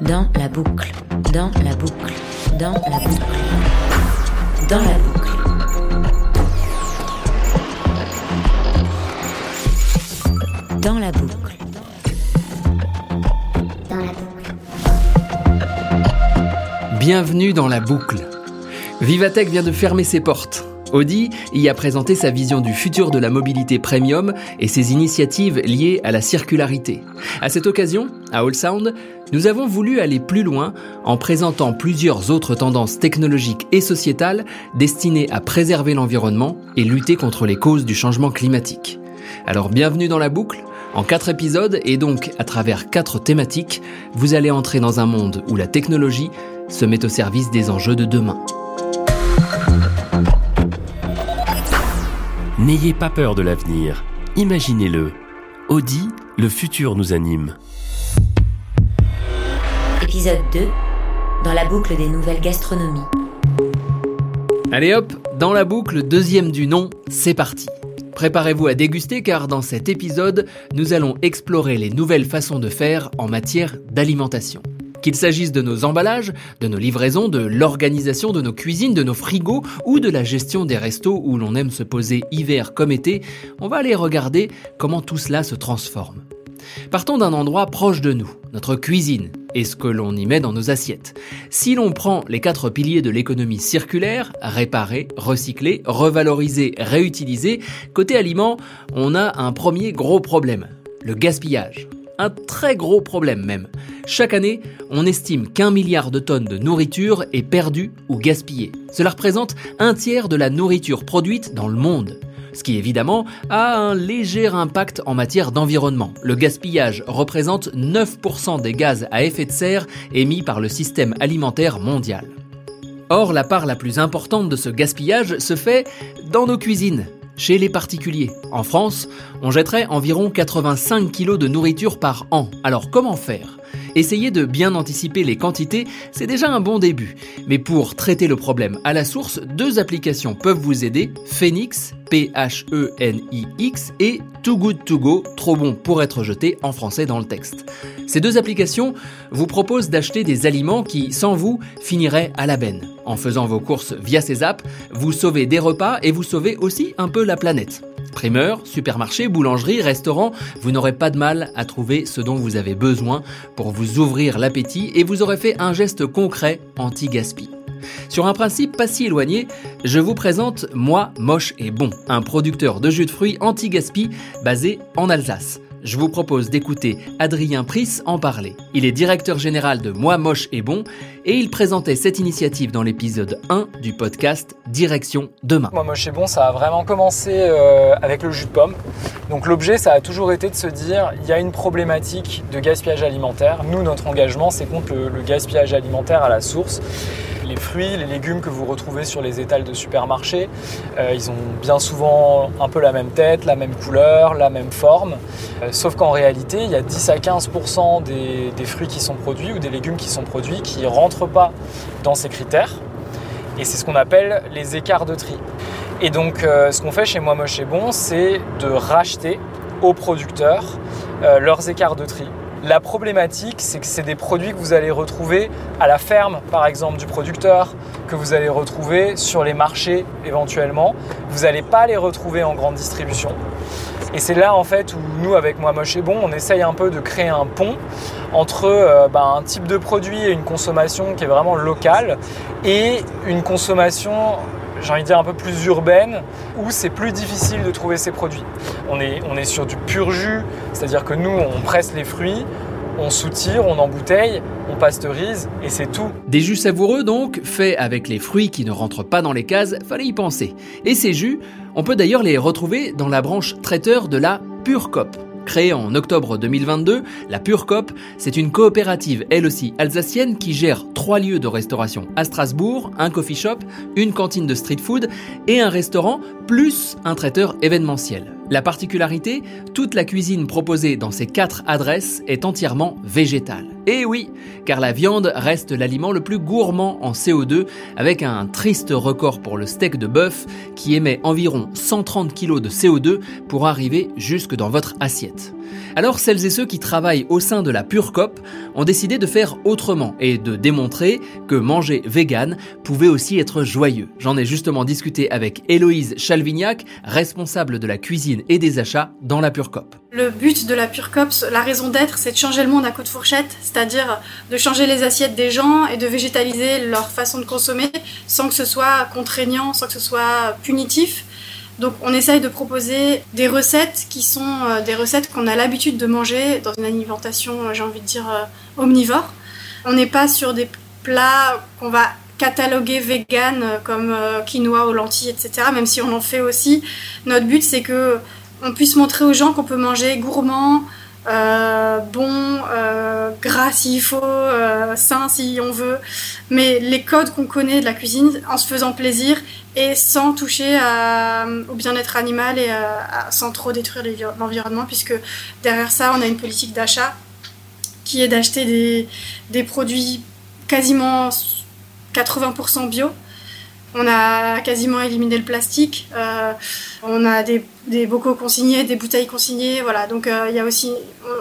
Dans la boucle, dans la boucle, dans la boucle, dans la boucle. Dans la boucle. Dans la boucle. Bienvenue dans la boucle. Vivatech vient de fermer ses portes. Audi y a présenté sa vision du futur de la mobilité premium et ses initiatives liées à la circularité. À cette occasion, à All Sound, nous avons voulu aller plus loin en présentant plusieurs autres tendances technologiques et sociétales destinées à préserver l'environnement et lutter contre les causes du changement climatique. Alors bienvenue dans la boucle. En quatre épisodes et donc à travers quatre thématiques, vous allez entrer dans un monde où la technologie se met au service des enjeux de demain. N'ayez pas peur de l'avenir, imaginez-le. Audi, le futur nous anime. Épisode 2. Dans la boucle des nouvelles gastronomies. Allez hop, dans la boucle, deuxième du nom, c'est parti. Préparez-vous à déguster car dans cet épisode, nous allons explorer les nouvelles façons de faire en matière d'alimentation. Qu'il s'agisse de nos emballages, de nos livraisons, de l'organisation de nos cuisines, de nos frigos ou de la gestion des restos où l'on aime se poser hiver comme été, on va aller regarder comment tout cela se transforme. Partons d'un endroit proche de nous, notre cuisine, et ce que l'on y met dans nos assiettes. Si l'on prend les quatre piliers de l'économie circulaire, réparer, recycler, revaloriser, réutiliser, côté aliments, on a un premier gros problème, le gaspillage. Un très gros problème même. Chaque année, on estime qu'un milliard de tonnes de nourriture est perdue ou gaspillée. Cela représente un tiers de la nourriture produite dans le monde ce qui évidemment a un léger impact en matière d'environnement. Le gaspillage représente 9% des gaz à effet de serre émis par le système alimentaire mondial. Or, la part la plus importante de ce gaspillage se fait dans nos cuisines, chez les particuliers. En France, on jetterait environ 85 kg de nourriture par an. Alors comment faire? Essayer de bien anticiper les quantités, c'est déjà un bon début. Mais pour traiter le problème à la source, deux applications peuvent vous aider, Phoenix, P-H-E-N-I-X, et Too Good To Go, trop bon pour être jeté en français dans le texte. Ces deux applications vous proposent d'acheter des aliments qui, sans vous, finiraient à la benne. En faisant vos courses via ces apps, vous sauvez des repas et vous sauvez aussi un peu la planète. Primeur, supermarché, boulangerie, restaurant, vous n'aurez pas de mal à trouver ce dont vous avez besoin pour vous ouvrir l'appétit et vous aurez fait un geste concret anti-gaspi. Sur un principe pas si éloigné, je vous présente Moi Moche et Bon, un producteur de jus de fruits anti-gaspi basé en Alsace. Je vous propose d'écouter Adrien Pris en parler. Il est directeur général de Moi Moche et Bon et il présentait cette initiative dans l'épisode 1 du podcast Direction Demain. Moi Moche et Bon, ça a vraiment commencé euh, avec le jus de pomme. Donc l'objet, ça a toujours été de se dire, il y a une problématique de gaspillage alimentaire. Nous, notre engagement, c'est contre le gaspillage alimentaire à la source les fruits, les légumes que vous retrouvez sur les étals de supermarché, euh, ils ont bien souvent un peu la même tête, la même couleur, la même forme. Euh, sauf qu'en réalité, il y a 10 à 15% des, fruits qui sont produits ou des légumes qui sont produits qui ne rentrent pas dans ces critères. Et c'est ce qu'on appelle les écarts de tri. Et donc, euh, ce qu'on fait chez Moi Moche et Bon, c'est de racheter aux producteurs leurs écarts de tri la problématique, c'est que c'est des produits que vous allez retrouver à la ferme, par exemple, du producteur, que vous allez retrouver sur les marchés éventuellement. Vous n'allez pas les retrouver en grande distribution. Et c'est là en fait où nous, avec Moi Moche et Bon, on essaye un peu de créer un pont entre euh, bah, un type de produit et une consommation qui est vraiment locale et une consommation j'ai envie de dire un peu plus urbaine, où c'est plus difficile de trouver ces produits. On est, sur du pur jus, c'est-à-dire que nous, on presse les fruits, on soutire, on embouteille, on pasteurise et c'est tout. Des jus savoureux donc, faits avec les fruits qui ne rentrent pas dans les cases, fallait y penser. Et ces jus, on peut d'ailleurs les retrouver dans la branche traiteur de la Pure Cop. Créée en octobre 2022, la Pure Cop, c'est une coopérative, elle aussi alsacienne, qui gère trois lieux de restauration à Strasbourg, un coffee shop, une cantine de street food et un restaurant, plus un traiteur événementiel. La particularité, toute la cuisine proposée dans ces quatre adresses est entièrement végétale. Et oui, car la viande reste l'aliment le plus gourmand en CO2, avec un triste record pour le steak de bœuf qui émet environ 130 kg de CO2 pour arriver jusque dans votre assiette. Alors celles et ceux qui travaillent au sein de la Pure Cop ont décidé de faire autrement et de démontrer que manger vegan pouvait aussi être joyeux. J'en ai justement discuté avec Héloïse Chalvignac, responsable de la cuisine et des achats dans la Pure Cop. Le but de la Pure Cops, la raison d'être, c'est de changer le monde à coup de fourchette, c'est-à-dire de changer les assiettes des gens et de végétaliser leur façon de consommer sans que ce soit contraignant, sans que ce soit punitif. Donc on essaye de proposer des recettes qui sont euh, des recettes qu'on a l'habitude de manger dans une alimentation, euh, j'ai envie de dire, euh, omnivore. On n'est pas sur des plats qu'on va cataloguer vegan comme quinoa aux lentilles, etc. Même si on en fait aussi. Notre but c'est que on puisse montrer aux gens qu'on peut manger gourmand, euh, bon, euh, gras s'il faut, euh, sain si on veut, mais les codes qu'on connaît de la cuisine en se faisant plaisir et sans toucher au bien-être animal et sans trop détruire l'environnement, puisque derrière ça, on a une politique d'achat qui est d'acheter des produits quasiment 80% bio. On a quasiment éliminé le plastique. Euh, on a des, bocaux consignés, des bouteilles consignées. Voilà. Donc euh, il y a aussi,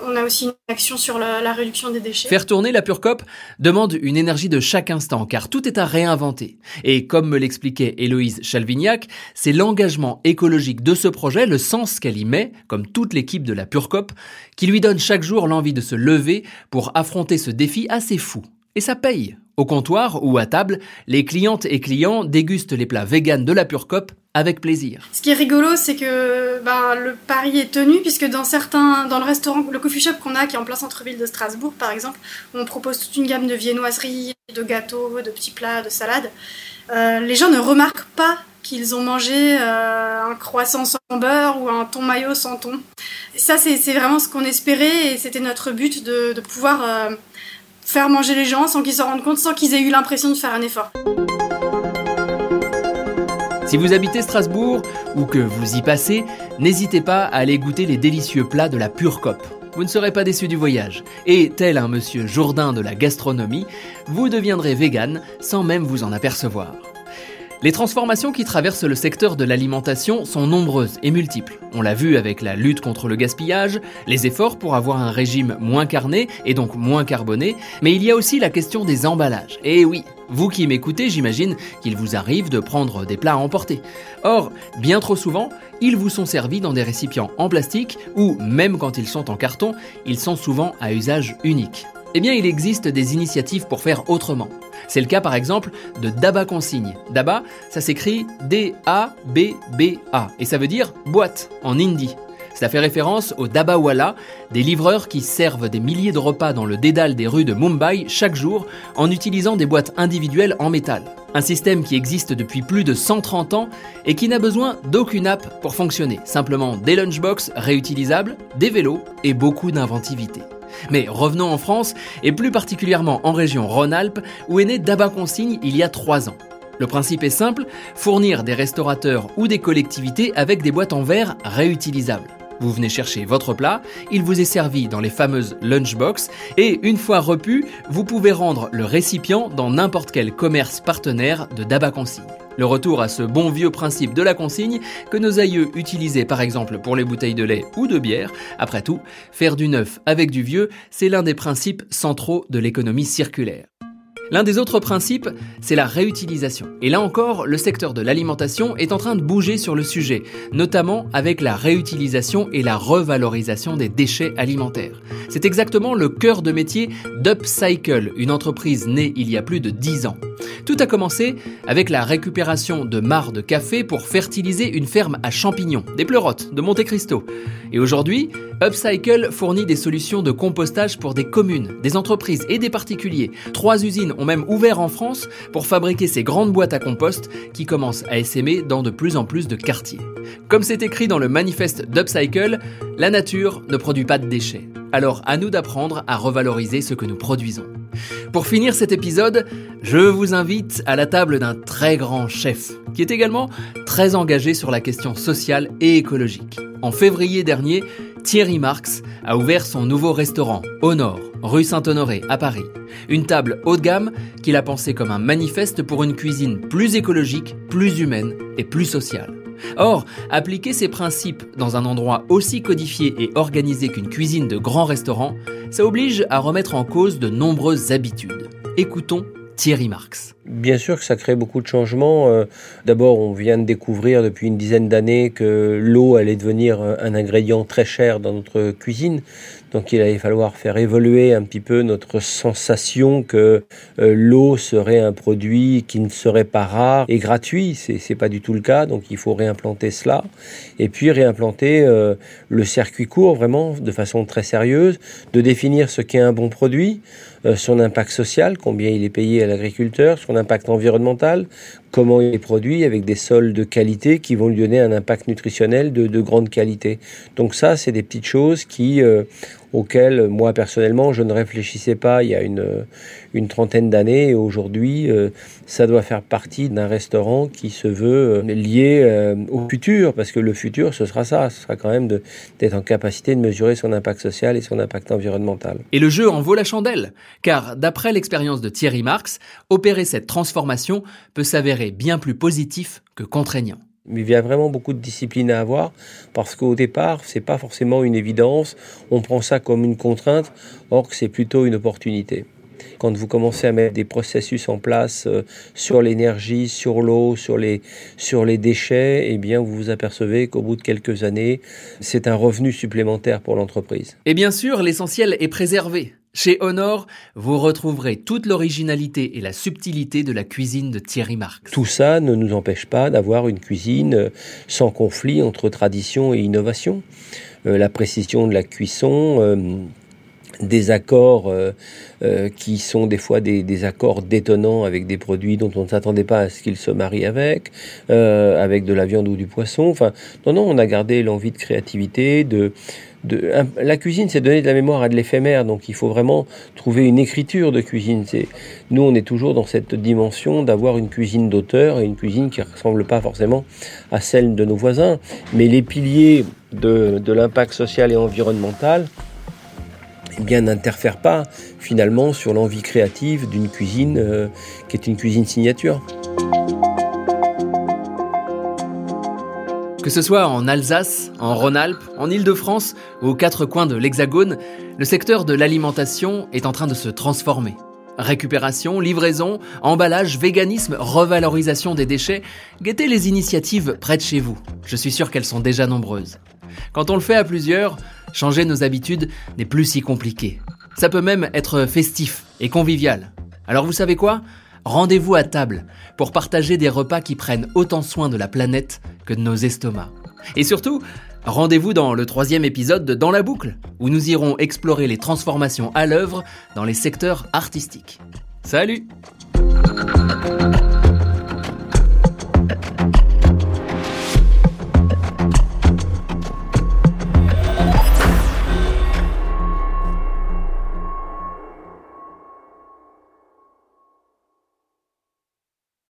on a aussi une action sur la, réduction des déchets. Faire tourner la Pure Cop demande une énergie de chaque instant, car tout est à réinventer. Et comme me l'expliquait Héloïse Chalvignac, c'est l'engagement écologique de ce projet, le sens qu'elle y met, comme toute l'équipe de la Pure Cop, qui lui donne chaque jour l'envie de se lever pour affronter ce défi assez fou. Et ça paye. Au comptoir ou à table, les clientes et clients dégustent les plats véganes de la Pure Cop avec plaisir. Ce qui est rigolo, c'est que ben, le pari est tenu puisque dans certains, dans le restaurant, le coffee shop qu'on a qui est en plein centre-ville de Strasbourg par exemple, on propose toute une gamme de viennoiseries, de gâteaux, de petits plats, de salades. Euh, les gens ne remarquent pas qu'ils ont mangé euh, un croissant sans beurre ou un thon maillot sans thon. ça, c'est vraiment ce qu'on espérait et c'était notre but de, pouvoir euh, faire manger les gens sans qu'ils s'en rendent compte, sans qu'ils aient eu l'impression de faire un effort. Si vous habitez Strasbourg ou que vous y passez, n'hésitez pas à aller goûter les délicieux plats de la Pure Cop. Vous ne serez pas déçu du voyage. Et tel un monsieur Jourdain de la gastronomie, vous deviendrez vegan sans même vous en apercevoir. Les transformations qui traversent le secteur de l'alimentation sont nombreuses et multiples. On l'a vu avec la lutte contre le gaspillage, les efforts pour avoir un régime moins carné et donc moins carboné, mais il y a aussi la question des emballages. Et oui, vous qui m'écoutez, j'imagine qu'il vous arrive de prendre des plats à emporter. Or, bien trop souvent, ils vous sont servis dans des récipients en plastique ou, même quand ils sont en carton, ils sont souvent à usage unique. Eh bien, il existe des initiatives pour faire autrement. C'est le cas par exemple de Daba Consigne. Daba, ça s'écrit D-A-B-B-A et ça veut dire boîte en hindi. Cela fait référence aux Dabawala, des livreurs qui servent des milliers de repas dans le dédale des rues de Mumbai chaque jour en utilisant des boîtes individuelles en métal. Un système qui existe depuis plus de 130 ans et qui n'a besoin d'aucune app pour fonctionner. Simplement des lunchbox réutilisables, des vélos et beaucoup d'inventivité. Mais revenons en France, et plus particulièrement en région Rhône-Alpes, où est né Daba Consigne il y a trois ans. Le principe est simple, fournir des restaurateurs ou des collectivités avec des boîtes en verre réutilisables. Vous venez chercher votre plat, il vous est servi dans les fameuses lunchbox et une fois repu, vous pouvez rendre le récipient dans n'importe quel commerce partenaire de Daba Consigne. Le retour à ce bon vieux principe de la consigne que nos aïeux utilisaient par exemple pour les bouteilles de lait ou de bière. Après tout, faire du neuf avec du vieux, c'est l'un des principes centraux de l'économie circulaire. L'un des autres principes, c'est la réutilisation. Et là encore, le secteur de l'alimentation est en train de bouger sur le sujet, notamment avec la réutilisation et la revalorisation des déchets alimentaires. C'est exactement le cœur de métier d'Upcycle, une entreprise née il y a plus de 10 ans. Tout a commencé avec la récupération de mares de café pour fertiliser une ferme à champignons, des pleurotes de Monte Cristo. Et aujourd'hui, Upcycle fournit des solutions de compostage pour des communes, des entreprises et des particuliers. Trois usines ont même ouvert en France pour fabriquer ces grandes boîtes à compost qui commencent à essaimer dans de plus en plus de quartiers. Comme c'est écrit dans le manifeste d'Upcycle, la nature ne produit pas de déchets. Alors à nous d'apprendre à revaloriser ce que nous produisons. Pour finir cet épisode, je vous invite à la table d'un très grand chef, qui est également très engagé sur la question sociale et écologique. En février dernier, Thierry Marx a ouvert son nouveau restaurant, au nord, rue Saint-Honoré, à Paris. Une table haut de gamme qu'il a pensée comme un manifeste pour une cuisine plus écologique, plus humaine et plus sociale. Or, appliquer ces principes dans un endroit aussi codifié et organisé qu'une cuisine de grand restaurant, ça oblige à remettre en cause de nombreuses habitudes. Écoutons Thierry Marx. Bien sûr que ça crée beaucoup de changements. Euh, d'abord, on vient de découvrir depuis une dizaine d'années que l'eau allait devenir un ingrédient très cher dans notre cuisine. Donc il allait falloir faire évoluer un petit peu notre sensation que euh, l'eau serait un produit qui ne serait pas rare et gratuit. C'est, c'est pas du tout le cas. Donc il faut réimplanter cela. Et puis réimplanter euh, le circuit court vraiment de façon très sérieuse, de définir ce qu'est un bon produit, euh, son impact social, combien il est payé à l'agriculteur, impact environnemental, comment il est produit avec des sols de qualité qui vont lui donner un impact nutritionnel de, de grande qualité. Donc ça, c'est des petites choses qui, euh, auxquelles moi personnellement, je ne réfléchissais pas il y a une, trentaine d'années aujourd'hui, euh, ça doit faire partie d'un restaurant qui se veut euh, lié euh, au futur parce que le futur, ce sera ça, ce sera quand même d'être en capacité de mesurer son impact social et son impact environnemental. Et le jeu en vaut la chandelle, car d'après l'expérience de Thierry Marx, opérer cette transformation peut s'avérer bien plus positif que contraignant. Il y a vraiment beaucoup de discipline à avoir parce qu'au départ, c'est pas forcément une évidence. On prend ça comme une contrainte, or que c'est plutôt une opportunité. Quand vous commencez à mettre des processus en place euh, sur l'énergie, sur l'eau, sur les, sur les déchets, eh bien, vous vous apercevez qu'au bout de quelques années, c'est un revenu supplémentaire pour l'entreprise. Et bien sûr, l'essentiel est préservé. Chez Honor, vous retrouverez toute l'originalité et la subtilité de la cuisine de Thierry Marx. Tout ça ne nous empêche pas d'avoir une cuisine euh, sans conflit entre tradition et innovation. Euh, la précision de la cuisson, des accords euh, euh, qui sont des fois des, accords détonnants avec des produits dont on ne s'attendait pas à ce qu'ils se marient avec, euh, avec de la viande ou du poisson. Enfin, non, non, on a gardé l'envie de créativité, de, la cuisine, c'est donner de la mémoire à de l'éphémère, donc il faut vraiment trouver une écriture de cuisine. Nous, on est toujours dans cette dimension d'avoir une cuisine d'auteur et une cuisine qui ressemble pas forcément à celle de nos voisins, mais les piliers de, l'impact social et environnemental eh bien n'interfère pas finalement sur l'envie créative d'une cuisine euh, qui est une cuisine signature. Que ce soit en Alsace, en Rhône-Alpes, en Île-de-France ou aux quatre coins de l'Hexagone, le secteur de l'alimentation est en train de se transformer. Récupération, livraison, emballage, véganisme, revalorisation des déchets, guettez les initiatives près de chez vous. Je suis sûr qu'elles sont déjà nombreuses. Quand on le fait à plusieurs, changer nos habitudes n'est plus si compliqué. Ça peut même être festif et convivial. Alors vous savez quoi? Rendez-vous à table pour partager des repas qui prennent autant soin de la planète que de nos estomacs. Et surtout, rendez-vous dans le troisième épisode de Dans la boucle, où nous irons explorer les transformations à l'œuvre dans les secteurs artistiques. Salut